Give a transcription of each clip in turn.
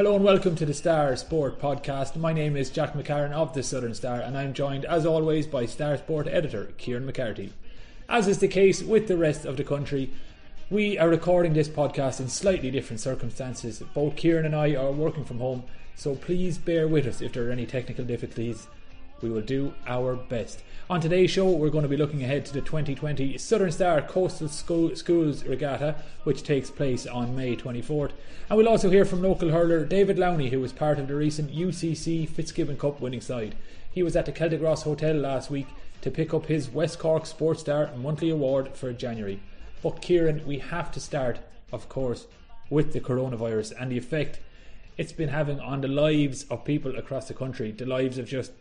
Hello and welcome to the Star Sport podcast. My name is Jack McCarran of the Southern Star, and I'm joined, as always, by Star Sport editor Kieran McCarthy. As is the case with the rest of the country, we are recording this podcast in slightly different circumstances. Both Kieran and I are working from home, so please bear with us if there are any technical difficulties. We will do our best. On today's show, we're going to be looking ahead to the 2020 Southern Star Coastal School, Schools Regatta, which takes place on May 24th. And we'll also hear from local hurler David Lowney, who was part of the recent UCC Fitzgibbon Cup winning side. He was at the Celtic Ross Hotel last week to pick up his West Cork Sports Star monthly award for January. But Kieran, we have to start, of course, with the coronavirus and the effect it's been having on the lives of people across the country, the lives of just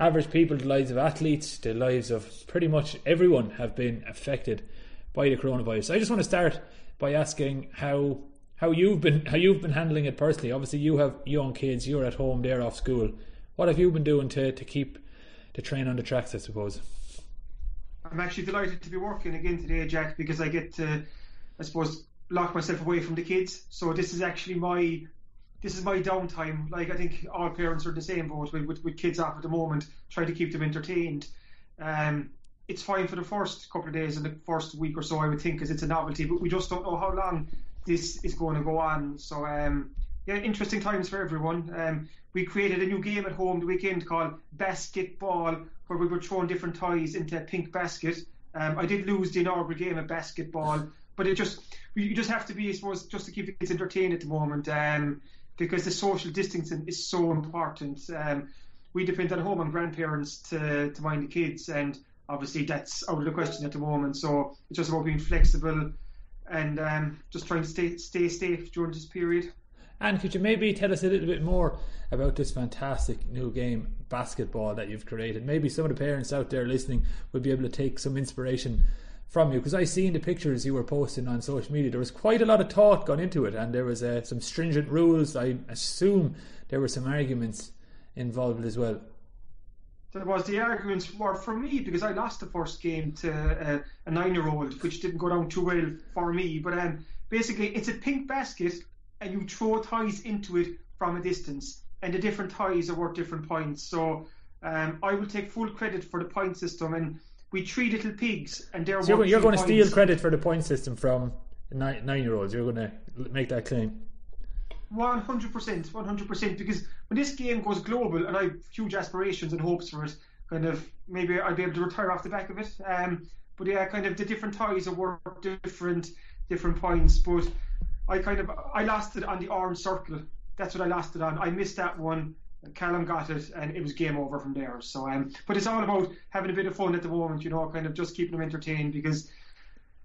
average people, the lives of athletes, the lives of pretty much everyone have been affected by the coronavirus. I just want to start by asking how how you've been how you've been handling it personally. Obviously, you have young kids. You're at home. They're off school. What have you been doing to to keep the train on the tracks? I suppose. I'm actually delighted to be working again today, Jack, because I get to, I suppose, lock myself away from the kids. So this is actually my this is my downtime. Like I think all parents are in the same boat with, with, with kids off at the moment, trying to keep them entertained. Um, it's fine for the first couple of days and the first week or so, I would think, because it's a novelty. But we just don't know how long this is going to go on. So um, yeah, interesting times for everyone. Um, we created a new game at home the weekend called Basketball, where we were throwing different toys into a pink basket. Um, I did lose the inaugural game of basketball, but it just you just have to be, I suppose, just to keep the kids entertained at the moment. Um, because the social distancing is so important. Um, we depend at home on grandparents to, to mind the kids, and obviously that's out of the question at the moment. So it's just about being flexible and um, just trying to stay stay safe during this period. And could you maybe tell us a little bit more about this fantastic new game, basketball, that you've created? Maybe some of the parents out there listening would be able to take some inspiration from you because I seen the pictures you were posting on social media. There was quite a lot of thought gone into it, and there was uh, some stringent rules. I assume there were some arguments involved as well. There was the arguments were for me because I lost the first game to uh, a nine-year-old, which didn't go down too well for me. But um, basically, it's a pink basket, and you throw ties into it from a distance, and the different ties are worth different points. So um, I will take full credit for the point system and we three little pigs, and they're. So you're, you're going to steal credit for the point system from nine, nine-year-olds. You're going to make that claim. One hundred percent, one hundred percent. Because when this game goes global, and I have huge aspirations and hopes for it, kind of maybe I'll be able to retire off the back of it. Um, but yeah, kind of the different ties are worth different different points. But I kind of I lost it on the orange circle. That's what I lost it on. I missed that one. Callum got it, and it was game over from there. So, um, but it's all about having a bit of fun at the moment, you know, kind of just keeping them entertained because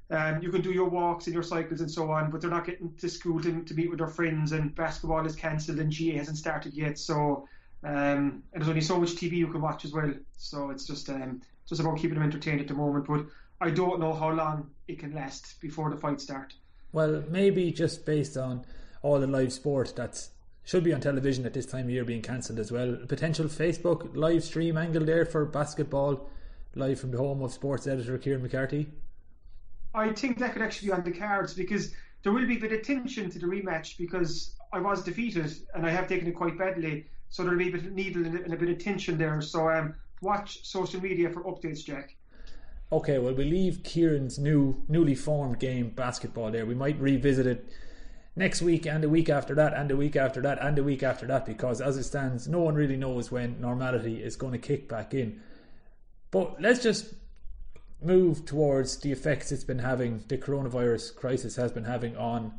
um, you can do your walks and your cycles and so on, but they're not getting to school to, to meet with their friends, and basketball is cancelled, and GAA hasn't started yet. So, um, and there's only so much TV you can watch as well. So it's just um, just about keeping them entertained at the moment. But I don't know how long it can last before the fight start. Well, maybe just based on all the live sport that's should be on television at this time of year being cancelled as well. A potential Facebook live stream angle there for basketball, live from the home of sports editor Kieran McCarthy. I think that could actually be on the cards because there will be a bit of tension to the rematch because I was defeated and I have taken it quite badly. So there'll be a bit of needle and a bit of tension there. So um, watch social media for updates, Jack. Okay, well we leave Kieran's new newly formed game basketball there. We might revisit it next week and the week after that and the week after that and the week after that because as it stands no one really knows when normality is going to kick back in. But let's just move towards the effects it's been having the coronavirus crisis has been having on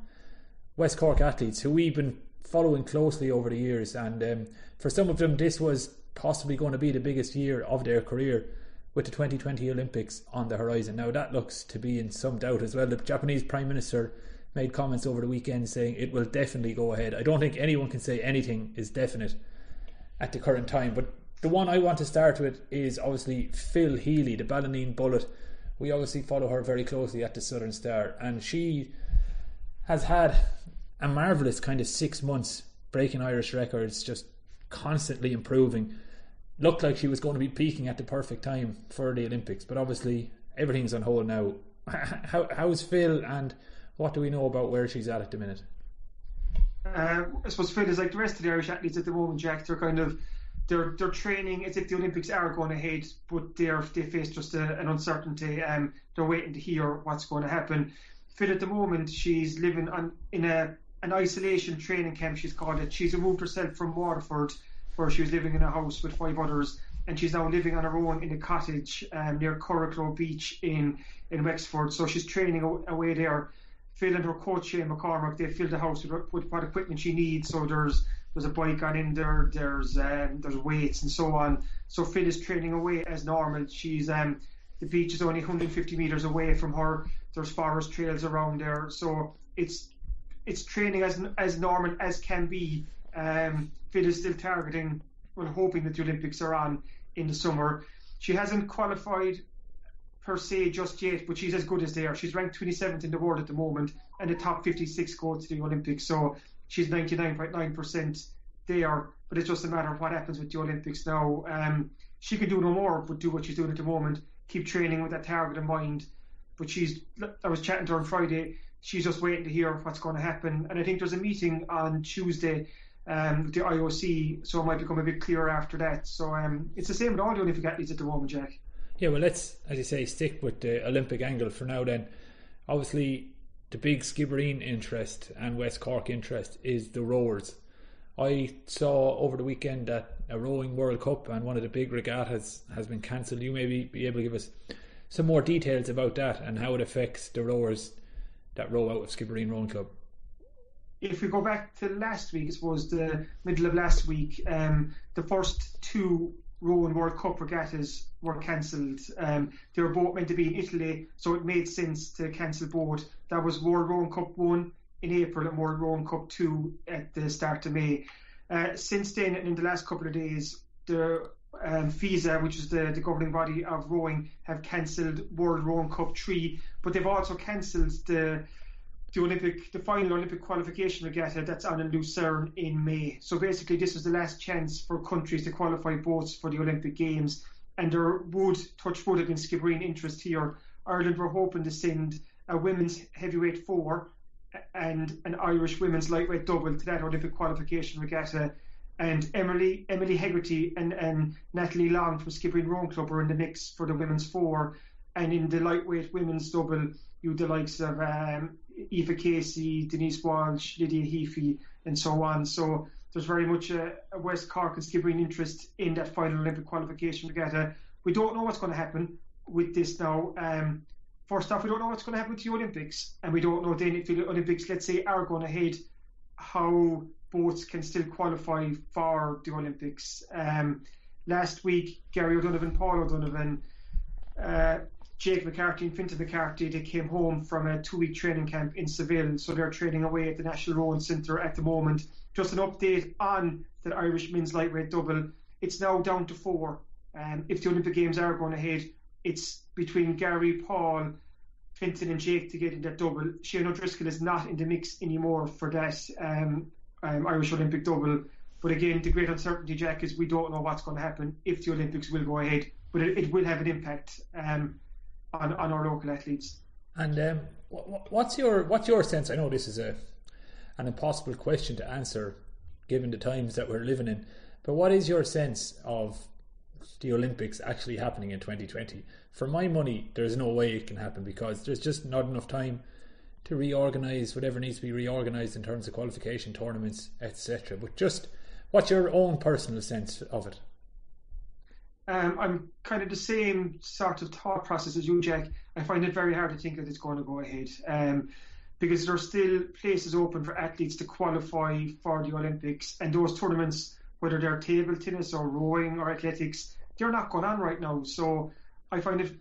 west cork athletes who we've been following closely over the years. And um, for some of them this was possibly going to be the biggest year of their career with the 2020 olympics on the horizon. Now that looks to be in some doubt as well. The japanese prime minister made comments over the weekend saying it will definitely go ahead. I don't think anyone can say anything is definite at the current time. But the one I want to start with is obviously Phil Healy, the Ballineen Bullet. We obviously follow her very closely at the Southern Star, and she has had a marvellous kind of six months breaking Irish records, just constantly improving. Looked like she was going to be peaking at the perfect time for the Olympics, but obviously everything's on hold now. How, how's Phil, and what do we know about where she's at at the minute? Uh, I suppose Phil is like the rest of the Irish athletes at the moment, Jack. They're kind of they're they're training as if the Olympics are going ahead, but they're they face just a, an uncertainty. Um, they're waiting to hear what's going to happen. Phil, at the moment, she's living on in a an isolation training camp. She's called it. She's removed herself from Waterford, where she was living in a house with five others, and she's now living on her own in a cottage um, near Curracloe Beach in in Wexford. So she's training away there. Phil and her coach Shane McCormack, they fill the house with, with what equipment she needs. So there's there's a bike on in there, there's um, there's weights and so on. So Phil is training away as normal. She's um, the beach is only 150 meters away from her. There's forest trails around there, so it's it's training as as normal as can be. Um, Phil is still targeting, well, hoping that the Olympics are on in the summer. She hasn't qualified per se just yet, but she's as good as they are. She's ranked 27th in the world at the moment, and the top 56 go to the Olympics. So she's 99.9% there, but it's just a matter of what happens with the Olympics now. Um, she could do no more but do what she's doing at the moment, keep training with that target in mind. But she's, I was chatting to her on Friday, she's just waiting to hear what's going to happen. And I think there's a meeting on Tuesday um, with the IOC, so it might become a bit clearer after that. So um, it's the same with all the Olympic athletes at the moment, Jack. Yeah, well, let's, as you say, stick with the Olympic angle for now then. Obviously, the big Skibbereen interest and West Cork interest is the rowers. I saw over the weekend that a rowing World Cup and one of the big regattas has been cancelled. You may be able to give us some more details about that and how it affects the rowers that row out of Skibbereen Rowing Club. If we go back to last week, I suppose the middle of last week, um, the first two rowing World Cup regattas were cancelled. Um, they were both meant to be in Italy, so it made sense to cancel both. That was World Rowing Cup 1 in April and World Rowing Cup 2 at the start of May. Uh, since then, and in the last couple of days, the um, FISA, which is the, the governing body of rowing, have cancelled World Rowing Cup 3, but they've also cancelled the the Olympic, the final Olympic qualification regatta that's on in Lucerne in May. So basically, this was the last chance for countries to qualify boats for the Olympic Games. And there would, touch wood against Skibbereen interest here. Ireland were hoping to send a women's heavyweight four and an Irish women's lightweight double to that Olympic qualification regatta. And Emily Emily Hegarty and, and Natalie Long from Skibbereen Rowing Club are in the mix for the women's four. And in the lightweight women's double, you the likes of um, Eva Casey, Denise Walsh, Lydia Heaphy, and so on. So there's very much a, a West Cork and Skibbereen interest in that final Olympic qualification regatta. We don't know what's going to happen with this now. Um, first off, we don't know what's going to happen with the Olympics, and we don't know then if the Olympics, let's say, are going ahead, how boats can still qualify for the Olympics. Um, last week, Gary O'Donovan, Paul O'Donovan, uh, Jake McCarthy and Fintan McCarthy, they came home from a two week training camp in Seville, so they're training away at the National Rowing Centre at the moment. Just an update on the Irish men's lightweight double. It's now down to four. Um, if the Olympic Games are going ahead, it's between Gary, Paul, Fintan, and Jake to get in that double. Shane O'Driscoll is not in the mix anymore for that um, um, Irish Olympic double. But again, the great uncertainty, Jack, is we don't know what's going to happen if the Olympics will go ahead, but it, it will have an impact. Um, on, on our local athletes. And um, what's your what's your sense? I know this is a an impossible question to answer given the times that we're living in, but what is your sense of the Olympics actually happening in 2020? For my money, there's no way it can happen because there's just not enough time to reorganize whatever needs to be reorganized in terms of qualification tournaments, etc. But just what's your own personal sense of it? Um, I'm kind of the same sort of thought process as you, Jack. I find it very hard to think that it's going to go ahead um, because there are still places open for athletes to qualify for the Olympics, and those tournaments, whether they're table tennis or rowing or athletics, they're not going on right now. So I find if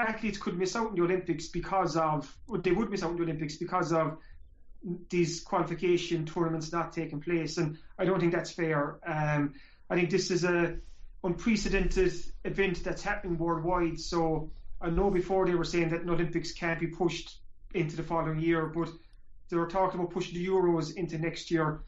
athletes could miss out in the Olympics because of, they would miss out in the Olympics because of these qualification tournaments not taking place, and I don't think that's fair. Um, I think this is a unprecedented event that's happening worldwide. So I know before they were saying that the Olympics can't be pushed into the following year, but they were talking about pushing the Euros into next year.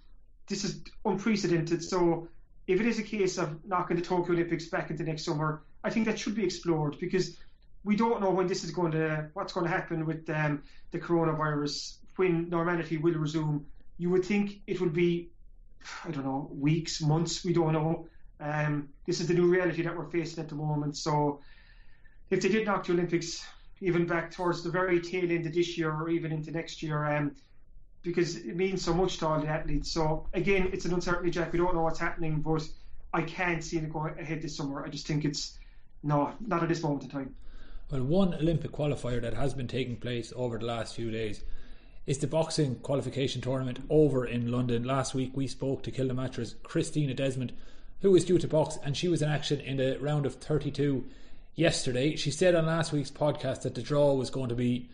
This is unprecedented. So if it is a case of knocking the Tokyo Olympics back into next summer, I think that should be explored because we don't know when this is going to what's going to happen with um, the coronavirus when normality will resume. You would think it would be, I don't know, weeks, months. We don't know. Um, this is the new reality that we're facing at the moment. So if they did knock the Olympics even back towards the very tail end of this year or even into next year, um, because it means so much to all the athletes. So again, it's an uncertainty, Jack. We don't know what's happening, but I can't see it going ahead this summer. I just think it's no, not at this moment in time. Well, one Olympic qualifier that has been taking place over the last few days is the boxing qualification tournament over in London. Last week we spoke to Kildare Christina Desmond, who was due to box, and she was in action in the round of 32 yesterday. She said on last week's podcast that the draw was going to be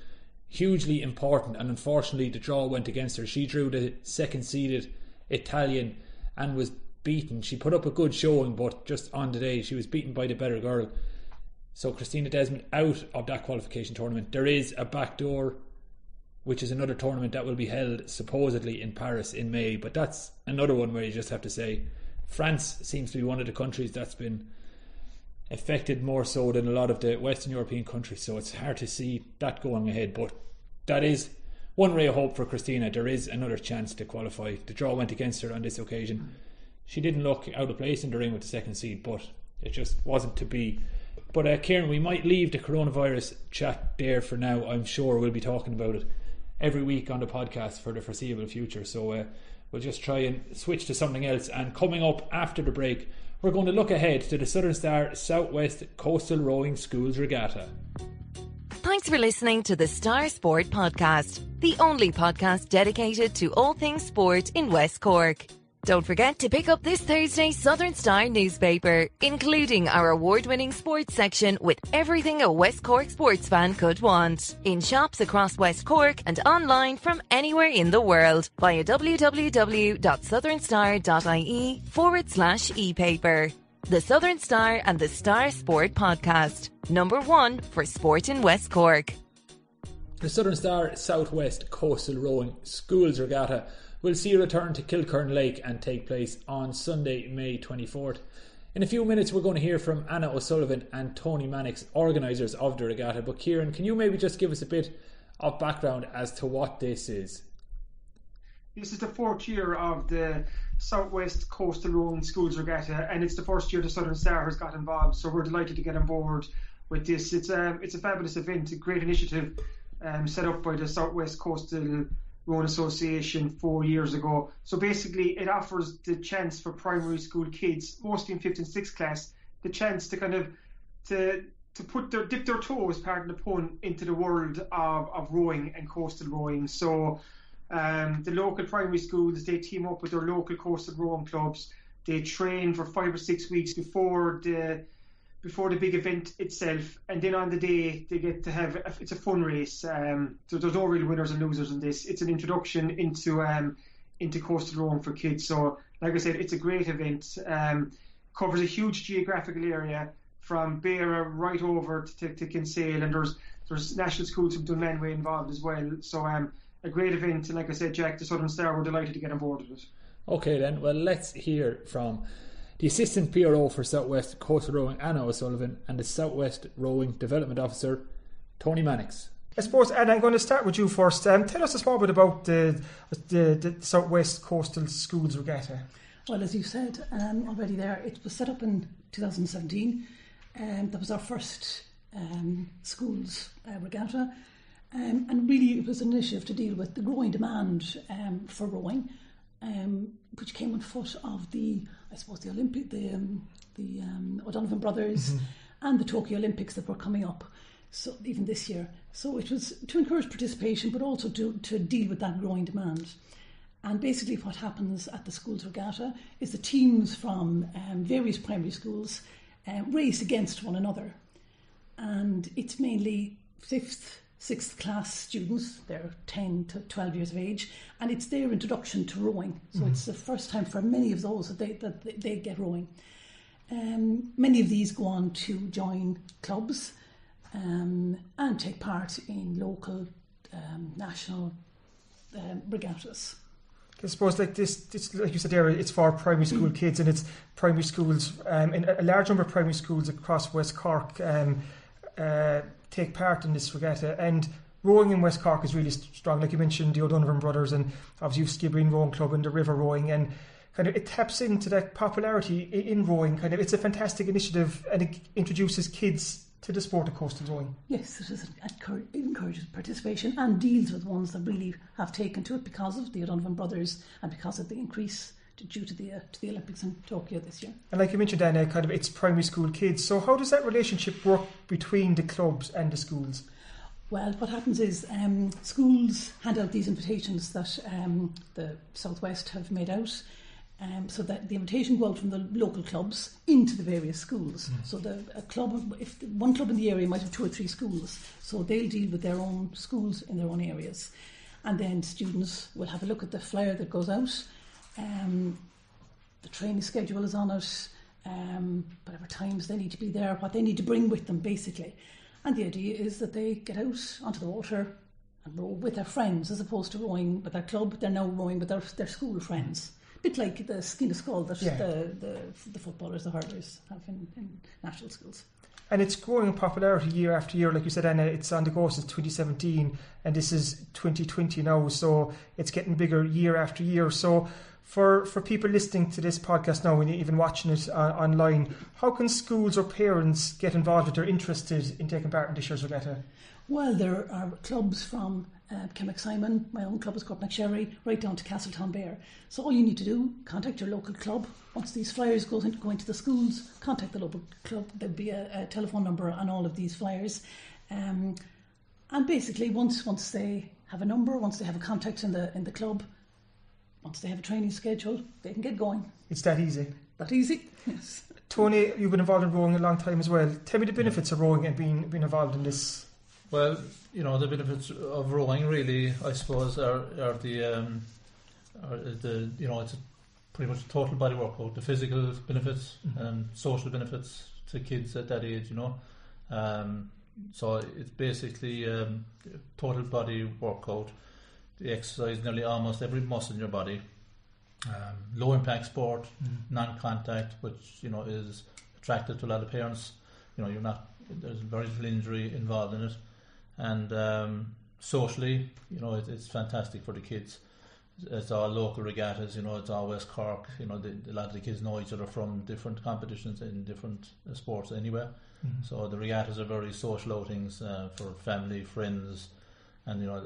hugely important, and unfortunately, the draw went against her. She drew the second seeded Italian and was beaten. She put up a good showing, but just on the day, she was beaten by the better girl. So, Christina Desmond out of that qualification tournament. There is a backdoor, which is another tournament that will be held supposedly in Paris in May, but that's another one where you just have to say France seems to be one of the countries that's been affected more so than a lot of the Western European countries. So it's hard to see that going ahead. But that is one ray of hope for Christina. There is another chance to qualify. The draw went against her on this occasion. She didn't look out of place in the ring with the second seed, but it just wasn't to be. But uh, Kieran, we might leave the coronavirus chat there for now. I'm sure we'll be talking about it every week on the podcast for the foreseeable future. So uh, we'll just try and switch to something else. And coming up after the break, we're going to look ahead to the Southern Star Southwest Coastal Rowing Schools Regatta. Thanks for listening to the Star Sport Podcast, the only podcast dedicated to all things sport in West Cork. Don't forget to pick up this Thursday's Southern Star newspaper, including our award winning sports section with everything a West Cork sports fan could want. In shops across West Cork and online from anywhere in the world via www.southernstar.ie forward slash e paper. The Southern Star and the Star Sport Podcast, number one for sport in West Cork. The Southern Star Southwest Coastal Rowing Schools Regatta will see a return to Kilkeran Lake and take place on Sunday, May 24th. In a few minutes, we're going to hear from Anna O'Sullivan and Tony Mannix, organisers of the regatta. But Kieran, can you maybe just give us a bit of background as to what this is? This is the fourth year of the Southwest Coastal Rowing Schools Regatta, and it's the first year the Southern Star has got involved. So we're delighted to get on board with this. It's a um, it's a fabulous event, a great initiative um, set up by the Southwest Coastal Rowing Association four years ago. So basically, it offers the chance for primary school kids, mostly in fifth and sixth class, the chance to kind of to to put their dip their toes, pardon the pun, into the world of, of rowing and coastal rowing. So um, the local primary schools they team up with their local coastal rowing clubs. They train for five or six weeks before the before the big event itself, and then on the day they get to have a, it's a fun race. Um, so there's no real winners and losers in this. It's an introduction into um, into coastal rowing for kids. So like I said, it's a great event. Um, covers a huge geographical area from Beara right over to, to Kinsale, and there's there's national schools from Dunmanway involved as well. So um, a great event, and like I said, Jack, the Southern Star, we're delighted to get on board with it. Okay, then. Well, let's hear from the Assistant PRO for Southwest Coastal Rowing, Anna O'Sullivan, and the Southwest Rowing Development Officer, Tony Mannix. I suppose, Ed, I'm going to start with you first. Um, tell us a small bit about the, the, the Southwest Coastal Schools Regatta. Well, as you said um, already there, it was set up in 2017. Um, that was our first um, schools uh, regatta. Um, and really, it was an initiative to deal with the growing demand um, for rowing, um, which came on foot of the I suppose the Olympic, the um, the um, O'Donovan brothers, mm-hmm. and the Tokyo Olympics that were coming up. So even this year, so it was to encourage participation, but also to to deal with that growing demand. And basically, what happens at the schools regatta is the teams from um, various primary schools um, race against one another, and it's mainly fifth sixth class students. They're 10 to 12 years of age, and it's their introduction to rowing. So Mm-hmm. it's the first time for many of those that they, that they, get rowing. Um, many of these go on to join clubs um, and take part in local, um, national um, regattas. I suppose like this, this, like you said there, it's for primary school kids, and it's primary schools, um, and a large number of primary schools across West Cork um, uh, take part in this regatta. And rowing in West Cork is really st- strong, like you mentioned, the O'Donovan brothers, and obviously you've Skibbereen Rowing Club and the River Rowing, and kind of it taps into that popularity in rowing. Kind of, it's a fantastic initiative, and it introduces kids to the sport of coastal rowing. Yes, it, is, it encour- it encourages participation and deals with ones that really have taken to it because of the O'Donovan brothers and because of the increase due to the uh, to the Olympics in Tokyo this year. And like you mentioned, Anna, kind of it's primary school kids. So how does that relationship work between the clubs and the schools? Well, what happens is um, schools hand out these invitations that um, the Southwest have made out. Um, so that the invitation go out from the local clubs into the various schools. So the a club, if the, one club in the area might have two or three schools, so they'll deal with their own schools in their own areas, and then students will have a look at the flyer that goes out. Um, the training schedule is on it, um, whatever times they need to be there, what they need to bring with them, basically. And the idea is that they get out onto the water and row with their friends, as opposed to rowing with their club. They're now rowing with their, their school friends. A bit like the Cumann na mBunscol that Yeah. the, the the footballers, the hurlers have in, in national schools. And it's growing in popularity year after year. Like you said, Anna, it's on the go since 2017, and this is 2020 now. So it's getting bigger year after year. So for for people listening to this podcast now and even watching it uh, online, how can schools or parents get involved if they're interested in taking part in this year's regatta? Well, there are clubs from uh, Simon, my own club is Cork Sherry, right down to Castletownbere. So all you need to do, contact your local club. Once these flyers go, in, go into the schools, contact the local club. There'll be a, a telephone number on all of these flyers. Um, and basically, once once they have a number, once they have a contact in the in the club, once they have a training schedule, they can get going. It's that easy. That easy. Yes. Tony, you've been involved in rowing a long time as well. Tell me the benefits of rowing and being being involved in this. Well, you know the benefits of rowing really, I suppose, are are the um, are the you know it's a pretty much a total body workout. The physical benefits and social benefits to kids at that age, you know. Um, so it's basically um, total body workout. The exercise nearly almost every muscle in your body. Um, low impact sport, non-contact, which you know is attractive to a lot of parents. You know, you're not there's very little injury involved in it, and um, socially, you know, it, it's fantastic for the kids. It's all local regattas, you know. It's all West Cork. You know, the, a lot of the kids know each other from different competitions in different uh, sports anywhere. So the regattas are very social outings uh, for family, friends, and you know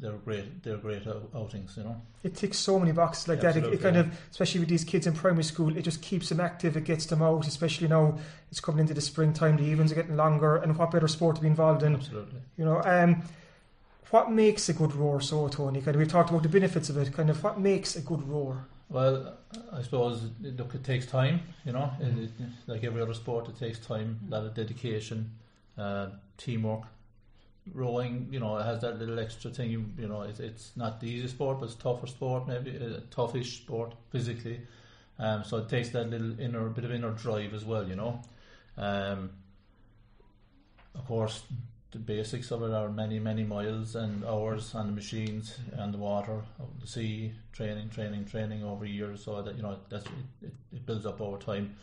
they're great. They're great outings. You know. It ticks so many boxes like that. It, it kind yeah. of, especially with these kids in primary school, it just keeps them active. It gets them out, especially now it's coming into the springtime. The evenings are getting longer, and what better sport to be involved in? Absolutely. You know, um, what makes a good roar? So, Tony, kind of, we've talked about the benefits of it. Kind of, what makes a good roar? Well, I suppose it- look, it takes time. You know, it, it, like every other sport, it takes time, a lot of dedication, uh, teamwork. Rowing, you know, it has that little extra thing. You, you know, it's it's not the easiest sport, but it's tougher sport, maybe a toughish sport physically. Um, so it takes that little inner bit of inner drive as well. You know, um, of course, the basics of it are many, many miles and hours on the machines and the water, the sea, training, training, training over years. So that you know that's it, it, it builds up over time.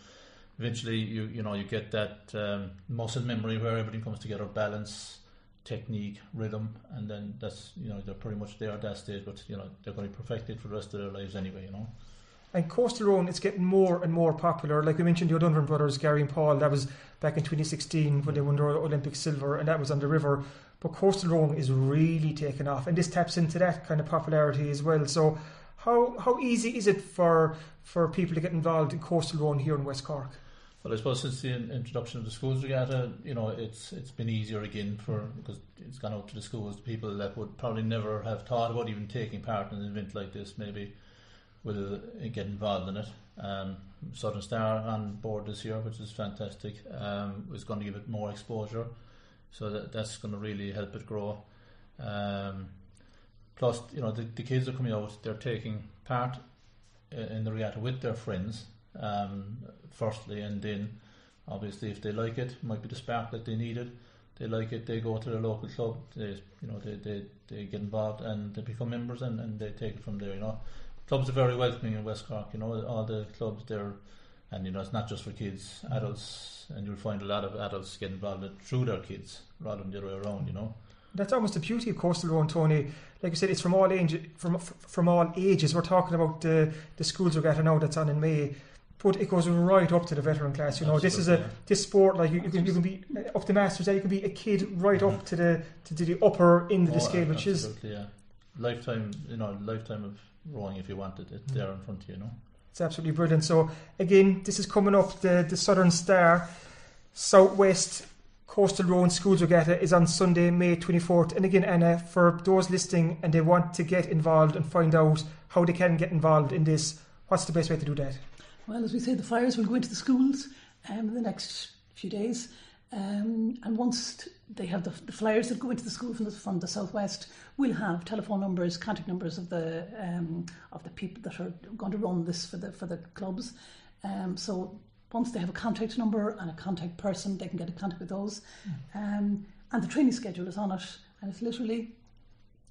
Eventually, you you know you get that um, muscle memory where everything comes together, balance, technique, rhythm, and then that's you know they're pretty much there at that stage. But you know they're going to perfect it for the rest of their lives anyway. You know. And coastal rowing, it's getting more and more popular. Like we mentioned, the O'Donovan brothers, Gary and Paul, that was back in 2016 when they won their Olympic silver, and that was on the river. But coastal rowing is really taking off, and this taps into that kind of popularity as well. So, how how easy is it for for people to get involved in coastal rowing here in West Cork? Well, I suppose since the introduction of the schools regatta, you know, it's it's been easier again for because it's gone out to the schools. People that would probably never have thought about even taking part in an event like this, maybe will uh, get involved in it. Um, Southern Star on board this year, which is fantastic. Um, is going to give it more exposure, so that that's going to really help it grow. Um, plus, you know, the, the kids are coming out, they're taking part in, in the regatta with their friends, um, firstly, and then obviously if they like it, might be the spark that they needed. They like it, they go to their local club, they, you know, they, they, they get involved and they become members and, and they take it from there, you know. Clubs are very welcoming in West Cork, you know, all the clubs there, and you know, it's not just for kids, adults, and you'll find a lot of adults get involved through their kids rather than the other way around, you know. That's almost the beauty of Coastal Road, Tony. Like I said, it's from all age, from from all ages. We're talking about the the schools regatta now that's on in May, but it goes right up to the veteran class. You know, this is a this sport like you, you, can you can be up to masters. You can be a kid right up mm-hmm. to the to, to the upper end of the Oh, scale, which is absolutely, yeah. lifetime, you know, lifetime of rowing if you wanted it mm-hmm. there in front of you, you know. It's absolutely brilliant. So again, this is coming up. The the Southern Star Southwest Coastal Rowing Schools Regatta is on Sunday, May twenty fourth. And again, Anna, for those listening and they want to get involved and find out how they can get involved in this, what's the best way to do that? Well, as we say, the flyers will go into the schools um, in the next few days. Um, and once they have the, the flyers that go into the school from the, from the southwest, we'll have telephone numbers, contact numbers of the um, of the people that are going to run this for the for the clubs. Um, so once they have a contact number and a contact person, they can get in contact with those. Um, and the training schedule is on it, and it's literally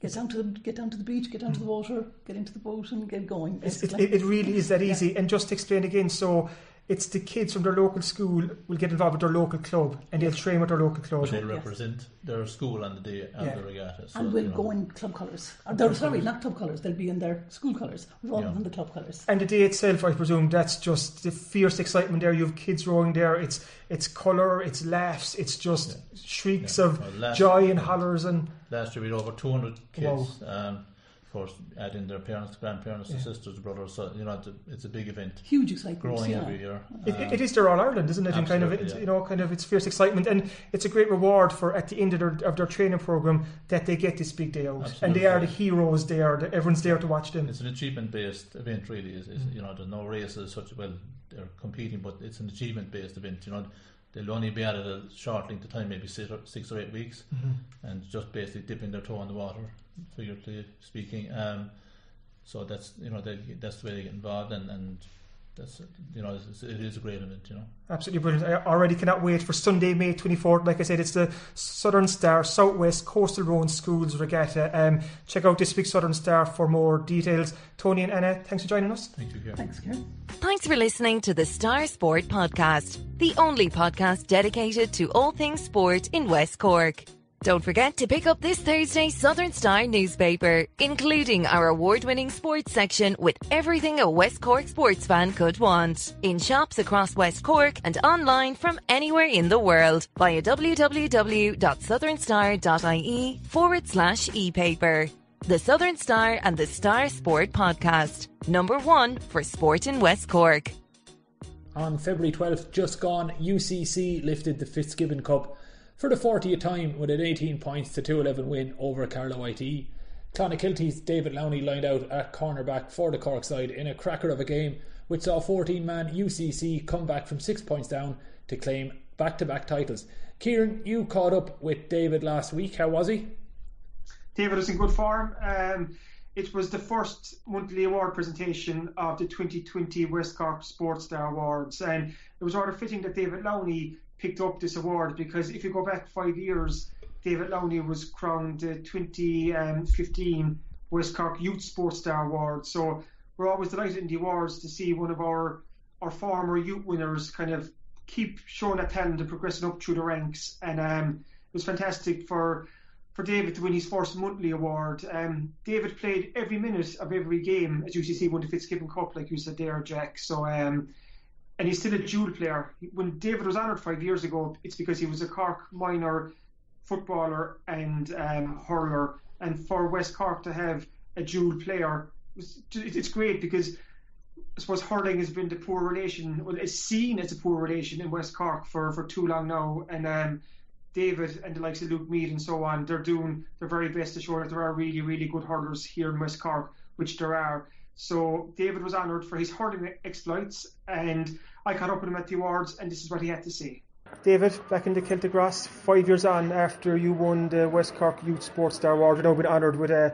get down to the, get down to the beach, get down to the water, get into the boat, and get going. It, it, it really is that easy. And just to explain again, so it's the kids from their local school will get involved with their local club and they'll train with their local club. They'll represent their school on the day of Yeah. the regatta. So, and we'll you know, go in club colours. Or they're, sorry, not club colours. They'll be in their school colours rather Yeah. than the club colours. And the day itself, I presume, that's just the fierce excitement there. You have kids rowing there. It's it's colour, it's laughs, it's just shrieks Yeah. of Well, last- joy and hollers and Last year we had over 200 kids. Wow. Um, of course, adding their parents, grandparents, and sisters, brothers. So, you know, it's a, it's a big event. Huge excitement. Growing yeah. every year. It, Um, it is their All Ireland, isn't it? And kind of, it's, yeah. you know, kind of it's fierce excitement, and it's a great reward for at the end of their, of their training program that they get this big day out, and they are the heroes. They are. The, everyone's there to watch them. It's an achievement-based event, really. Is, is you know, there's no races such. Well, they're competing, but it's an achievement-based event. You know, they'll only be at it a short length of time, maybe six or, six or eight weeks, and just basically dipping their toe in the water, figuratively speaking. Um, so that's you know they, that's the way they get involved, and, and that's you know it's, it is a great event. You know. Absolutely brilliant. I already cannot wait for Sunday, May 24th. Like I said, it's the Southern Star Southwest Coastal Road Schools Regatta. Um, check out this week's Southern Star for more details. Tony and Anna, thanks for joining us. Thank you, Kieran. Thanks, Kieran. Thanks for listening to the Star Sport Podcast, the only podcast dedicated to all things sport in West Cork. Don't forget to pick up this Thursday's Southern Star newspaper, including our award winning sports section with everything a West Cork sports fan could want. In shops across West Cork and online from anywhere in the world via www.southernstar.ie forward slash e-paper. The Southern Star and the Star Sport Podcast, number one for sport in West Cork. On February 12th, just gone, UCC lifted the Fitzgibbon Cup for the 40th time with an 18 points to 211 win over Carlow IT. Clonakilty's David Lowney lined out at cornerback for the Cork side in a cracker of a game, which saw 14 man UCC come back from six points down to claim back to back titles. Kieran, you caught up with David last week. How was he? David is in good form. Um, it was the first monthly award presentation of the 2020 West Cork Sports Star Awards, and it was rather fitting that David Lowney picked up this award because if you go back five years, David Lowney was crowned the 2015 West Cork Youth Sports Star Award. So we're always delighted in the awards to see one of our our former youth winners kind of keep showing that talent and progressing up through the ranks. And um, it was fantastic for for David to win his first monthly award. Um, David played every minute of every game as you UCC won the Fitzgibbon Cup, like you said there, Jack. So, um, and he's still a dual player. When David was honoured five years ago, it's because he was a Cork minor footballer and um, hurler. And for West Cork to have a dual player, it's great because I suppose hurling has been the poor relation, well, it's seen as a poor relation in West Cork for, for too long now. And um, David and the likes of Luke Meade and so on, they're doing their very best to show that there are really, really good hurlers here in West Cork, which there are. So David was honoured for his hurling exploits, and I caught up with him at the awards, and this is what he had to say. David, back in the Celtic Ross, five years on after you won the West Cork Youth Sports Star Award, you've now been honoured with uh,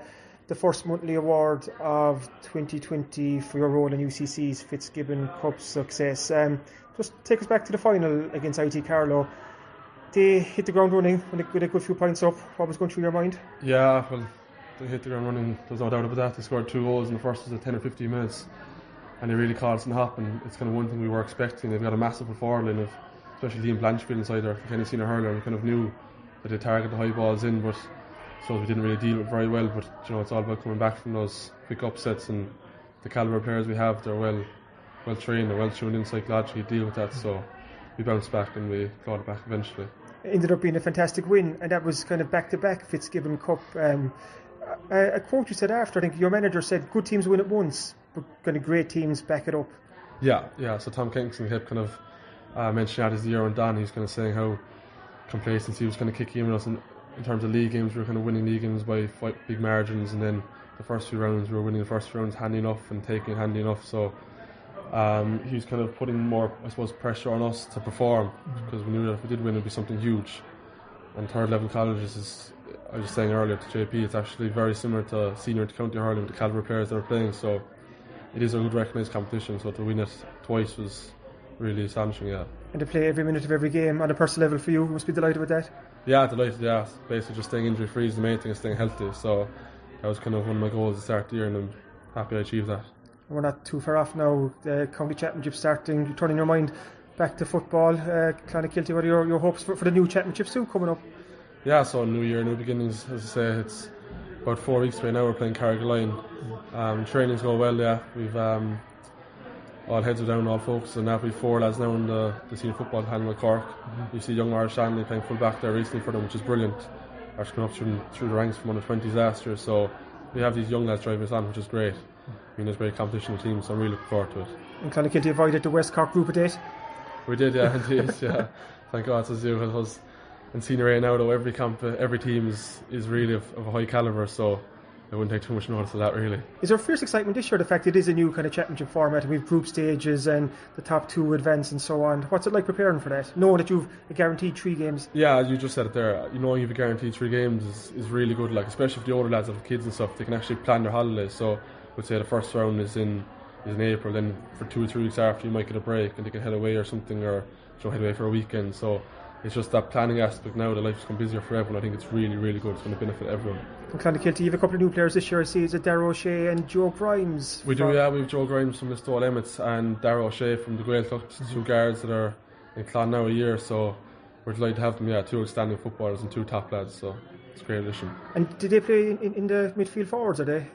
the first monthly award of 2020 for your role in UCC's Fitzgibbon Cup success. Um, just take us back to the final against IT Carlow. They hit the ground running with a good few points up. What was going through your mind? Yeah, well, they hit the ground running. There's no doubt about that. They scored two goals in the first was 10 or 15 minutes, and they really caused something happen. It's kind of one thing we were expecting. They've got a massive forward line of, especially Liam Blanchfield inside there, Kenny Senior hurler. We kind of knew that they target the high balls in, but so we didn't really deal with it very well. But you know, it's all about coming back from those quick upsets and the caliber of players we have. They're well, well trained, they're well tuned in psychologically deal with that. So we bounced back and we got it back eventually. It ended up being a fantastic win, and that was kind of back to back Fitzgibbon Cup. Um, a, a quote you said after, I think your manager said, "Good teams win at once, but kind of great teams back it up." Yeah, yeah. So Tom Kingston kept kind of uh, mentioning that as the year went on. He's kind of saying how complacency was kind of kicking in with us in, in terms of league games. We were kind of winning league games by big margins, and then the first few rounds we were winning the first few rounds handy enough and taking handy enough. So um, he was kind of putting more, I suppose, pressure on us to perform because we knew that if we did win, it'd be something huge. And third level colleges is, I was saying earlier to JP, it's actually very similar to senior to county hurling with the caliber players that are playing. So it is a good recognised competition. So to win it twice was really astonishing. Yeah. And to play every minute of every game on a personal level for you, you must be delighted with that. Yeah, delighted. Yeah, basically just staying injury free is the main thing, is staying healthy. So that was kind of one of my goals to start the year, and I'm happy I achieved that. We're not too far off now. The county championship starting. You're turning your mind back to football. Uh, Clonakilty, what are your, your hopes for, for the new championships too coming up? Yeah, so new year, new beginnings. As I say, it's about four weeks away now. We're playing Carrigaline. Um, training's going well. Yeah, we've um, all heads are down, all focused on that. We've four lads now in the, the senior football panel at Cork. You see young Maurice Shanley playing full back there recently for them, which is brilliant. Actually coming up through, through the ranks from under 20s last year, so we have these young lads driving us on, which is great. I mean, there's great competition with teams, so I'm really looking forward to it. And Clonakilty avoided the West Cork group of date. We did, yeah, indeed, yeah. Thank God, says you. It was in senior A now, though. Every camp, every team is, is really of, of a high caliber, so I wouldn't take too much notice of that, really. Is there fierce excitement this year? The fact it is a new kind of championship format, and we've group stages and the top two advance and so on. What's it like preparing for that? Knowing that you've a guaranteed three games. Yeah, you just said it there. You know, you have a guaranteed three games is, is really good. Like especially if the older lads have kids and stuff, they can actually plan their holidays. So, we'd say the first round is in is in April. Then for two or three weeks after, you might get a break and they can head away or something, or you know, head away for a weekend. So. It's just that planning aspect now. The life's become busier for everyone. I think it's really, really good. It's going to benefit everyone. And Clonakilty, you have a couple of new players this year. I see is it Darragh O'Shea and Joe Grimes. We do, yeah. We have Joe Grimes from the Listowel Emmets and Darragh O'Shea from the Gaeltacht, mm-hmm. two guards that are in Clon now a year. So we're delighted to have them. Yeah, two outstanding footballers and two top lads. So it's a great addition. And did they play in, in the midfield forwards? Are they?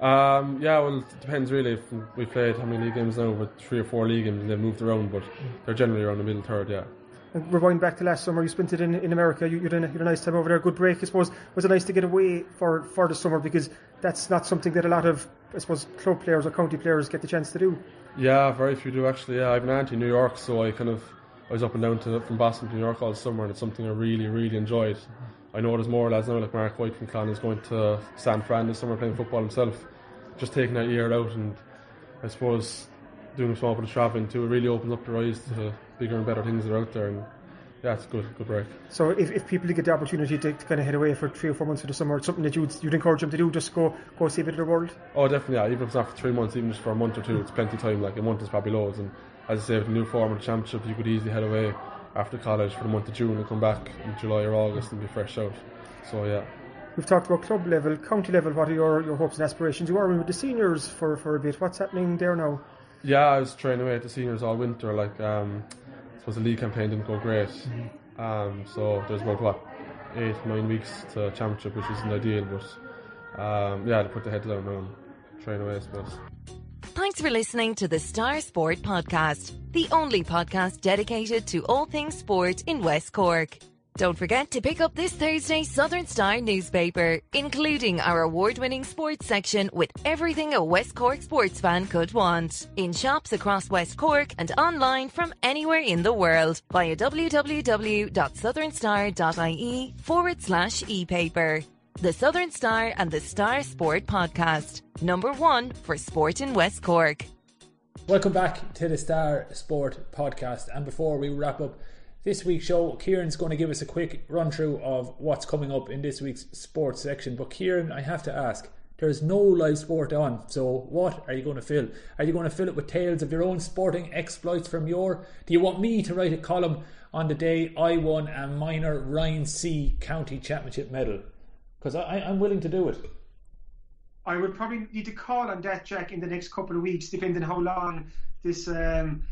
Um, yeah, well, it depends really. If We played how many league games now? With three or four league games, and they've moved around, but they're generally around the middle third. Yeah. Rewind back to last summer, you spent it in, in America. You, you, had a, you had a nice time over there, good break, I suppose. Was it nice to get away for, for the summer because that's not something that a lot of, I suppose, club players or county players get the chance to do? Yeah, very few do actually. Yeah, I have an in New York, so I kind of I was up and down to from Boston to New York all summer, and it's something I really, really enjoyed. I know there's more lads now, like Mark White from Clon is going to San Fran this summer playing football himself, just taking that year out, and I suppose doing a small bit of travelling too. It really opens up their eyes to bigger and better things that are out there, and yeah, it's good, good break. So if, if people get the opportunity to, to, kind of head away for three or four months for the summer, it's something that you'd, you'd encourage them to do, just go go see a bit of the world? Oh, definitely, yeah. Even if it's not for three months, even just for a month or two, it's plenty of time. Like a month is probably loads. And as I say, with the new form of the championship, you could easily head away after college for the month of June and come back in July or August and be fresh out. So, yeah. We've talked about club level, county level. What are your, your hopes and aspirations? You are with the seniors for, for a bit. What's happening there now? Yeah, I was training away at the seniors all winter. Like, um, suppose the league campaign didn't go great. Mm-hmm. Um, so there's about what eight, nine weeks to championship, which isn't ideal, but um, yeah, to put the head down now and train away, I suppose. Thanks for listening to the Star Sport Podcast, the only podcast dedicated to all things sport in West Cork. Don't forget to pick up this Thursday's Southern Star newspaper, including our award winning sports section with everything a West Cork sports fan could want. In shops across West Cork and online from anywhere in the world via www.southernstar.ie forward slash e paper. The Southern Star and the Star Sport Podcast, number one for sport in West Cork. Welcome back to the Star Sport Podcast. And before we wrap up, This week's show, Kieran's going to give us a quick run through of what's coming up in this week's sports section. But Kieran, I have to ask, there's no live sport on, so what are you going to fill? Are you going to fill it with tales of your own sporting exploits from your? Do you want me to write a column on the day I won a minor Ryan C County Championship medal? Because I'm willing to do it. I would probably need to call on that, Jack, in the next couple of weeks, depending how long this um,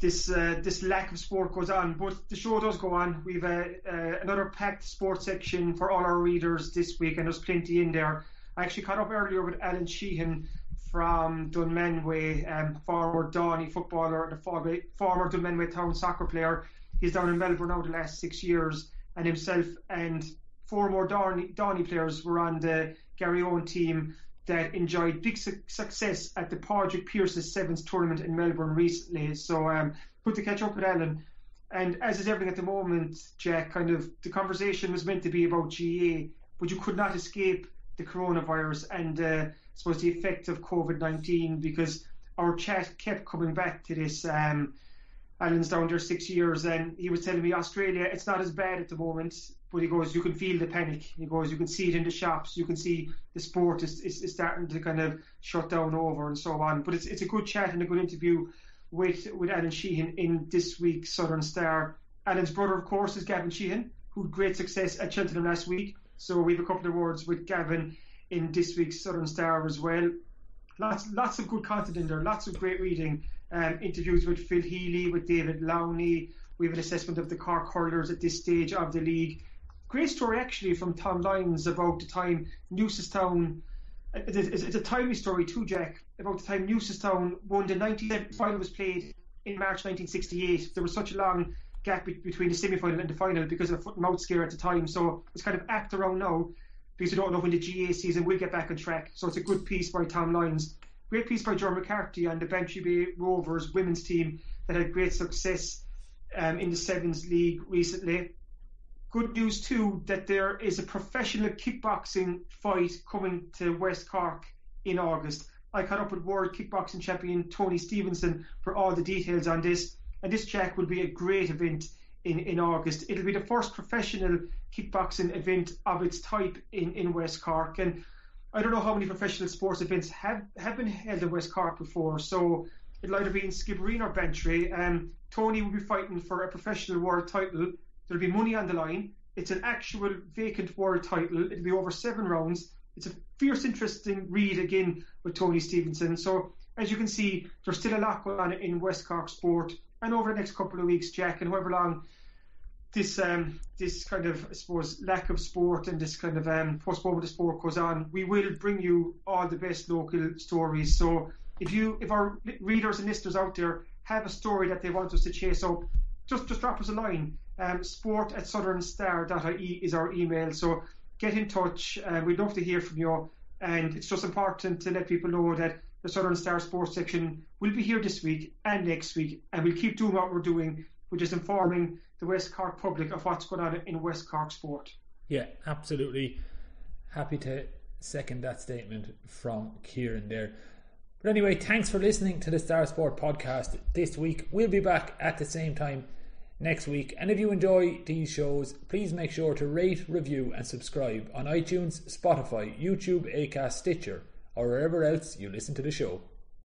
this uh, this lack of sport goes on. But the show does go on. We've uh, uh, another packed sports section for all our readers this week, and there's plenty in there. I actually caught up earlier with Alan Sheehan from Dunmanway, um, former Doheny footballer, the former Dunmanway Town soccer player. He's down in Melbourne now the last six years, and himself and four more Doheny, Doheny players were on the Garryowen team that enjoyed big su- success at the Padraig Pearse's Sevens tournament in Melbourne recently. So um, good to catch up with Alan. And as is everything at the moment, Jack, kind of the conversation was meant to be about GAA, but you could not escape the coronavirus and uh, I suppose the effect of COVID 19 because our chat kept coming back to this. Um, Alan's down there six years, and he was telling me Australia, it's not as bad at the moment, but he goes, you can feel the panic. He goes, you can see it in the shops, you can see the sport is, is, is starting to kind of shut down over and so on. But it's it's a good chat and a good interview with with Alan Sheehan in this week's Southern Star. Alan's brother, of course, is Gavin Sheehan, who had great success at Cheltenham last week. So we have a couple of words with Gavin in this week's Southern Star as well. Lots lots of good content in there, lots of great reading. Um, interviews with Phil Healy, with David Lowney. We have an assessment of the Cork hurlers at this stage of the league great story actually from Tom Lyons about the time Newcestown. It's a timely story too, Jack. About the time Newcestown won the 97 final was played in March 1968. There was such a long gap between the semi-final and the final because of a foot and mouth scare at the time. So it's kind of act around now because we don't know when the GAA season will get back on track. So it's a good piece by Tom Lyons. Great piece by John McCarthy and the Bantry Bay Rovers women's team that had great success um, in the Sevens League recently good news too that there is a professional kickboxing fight coming to West Cork in August. I caught up with world kickboxing champion Tony Stevenson for all the details on this, and this check will be a great event in, in August. It'll be the first professional kickboxing event of its type in, in West Cork, and I don't know how many professional sports events have, have been held in West Cork before, so it'll either be in Skibbereen or Bantry. Um, Tony will be fighting for a professional world title There'll be money on the line. It's an actual vacant world title. It'll be over seven rounds. It's a fierce, interesting read again with Tony Stevenson. So, as you can see, there's still a lot going on in West Cork sport. And over the next couple of weeks, Jack, and however long this um, this kind of I suppose lack of sport and this kind of um, postponement of sport goes on, we will bring you all the best local stories. So if you if our readers and listeners out there have a story that they want us to chase up, just just drop us a line. Um, sport at southernstar.ie is our email. So get in touch. Uh, we'd love to hear from you. And it's just important to let people know that the Southern Star Sports section will be here this week and next week. And we'll keep doing what we're doing, which is informing the West Cork public of what's going on in West Cork sport. Yeah, absolutely. Happy to second that statement from Kieran there. But anyway, thanks for listening to the Star Sport podcast this week. We'll be back at the same time next week. And if you enjoy these shows, please make sure to rate, review, and subscribe on iTunes, Spotify, YouTube, Acast, Stitcher, or wherever else you listen to the show.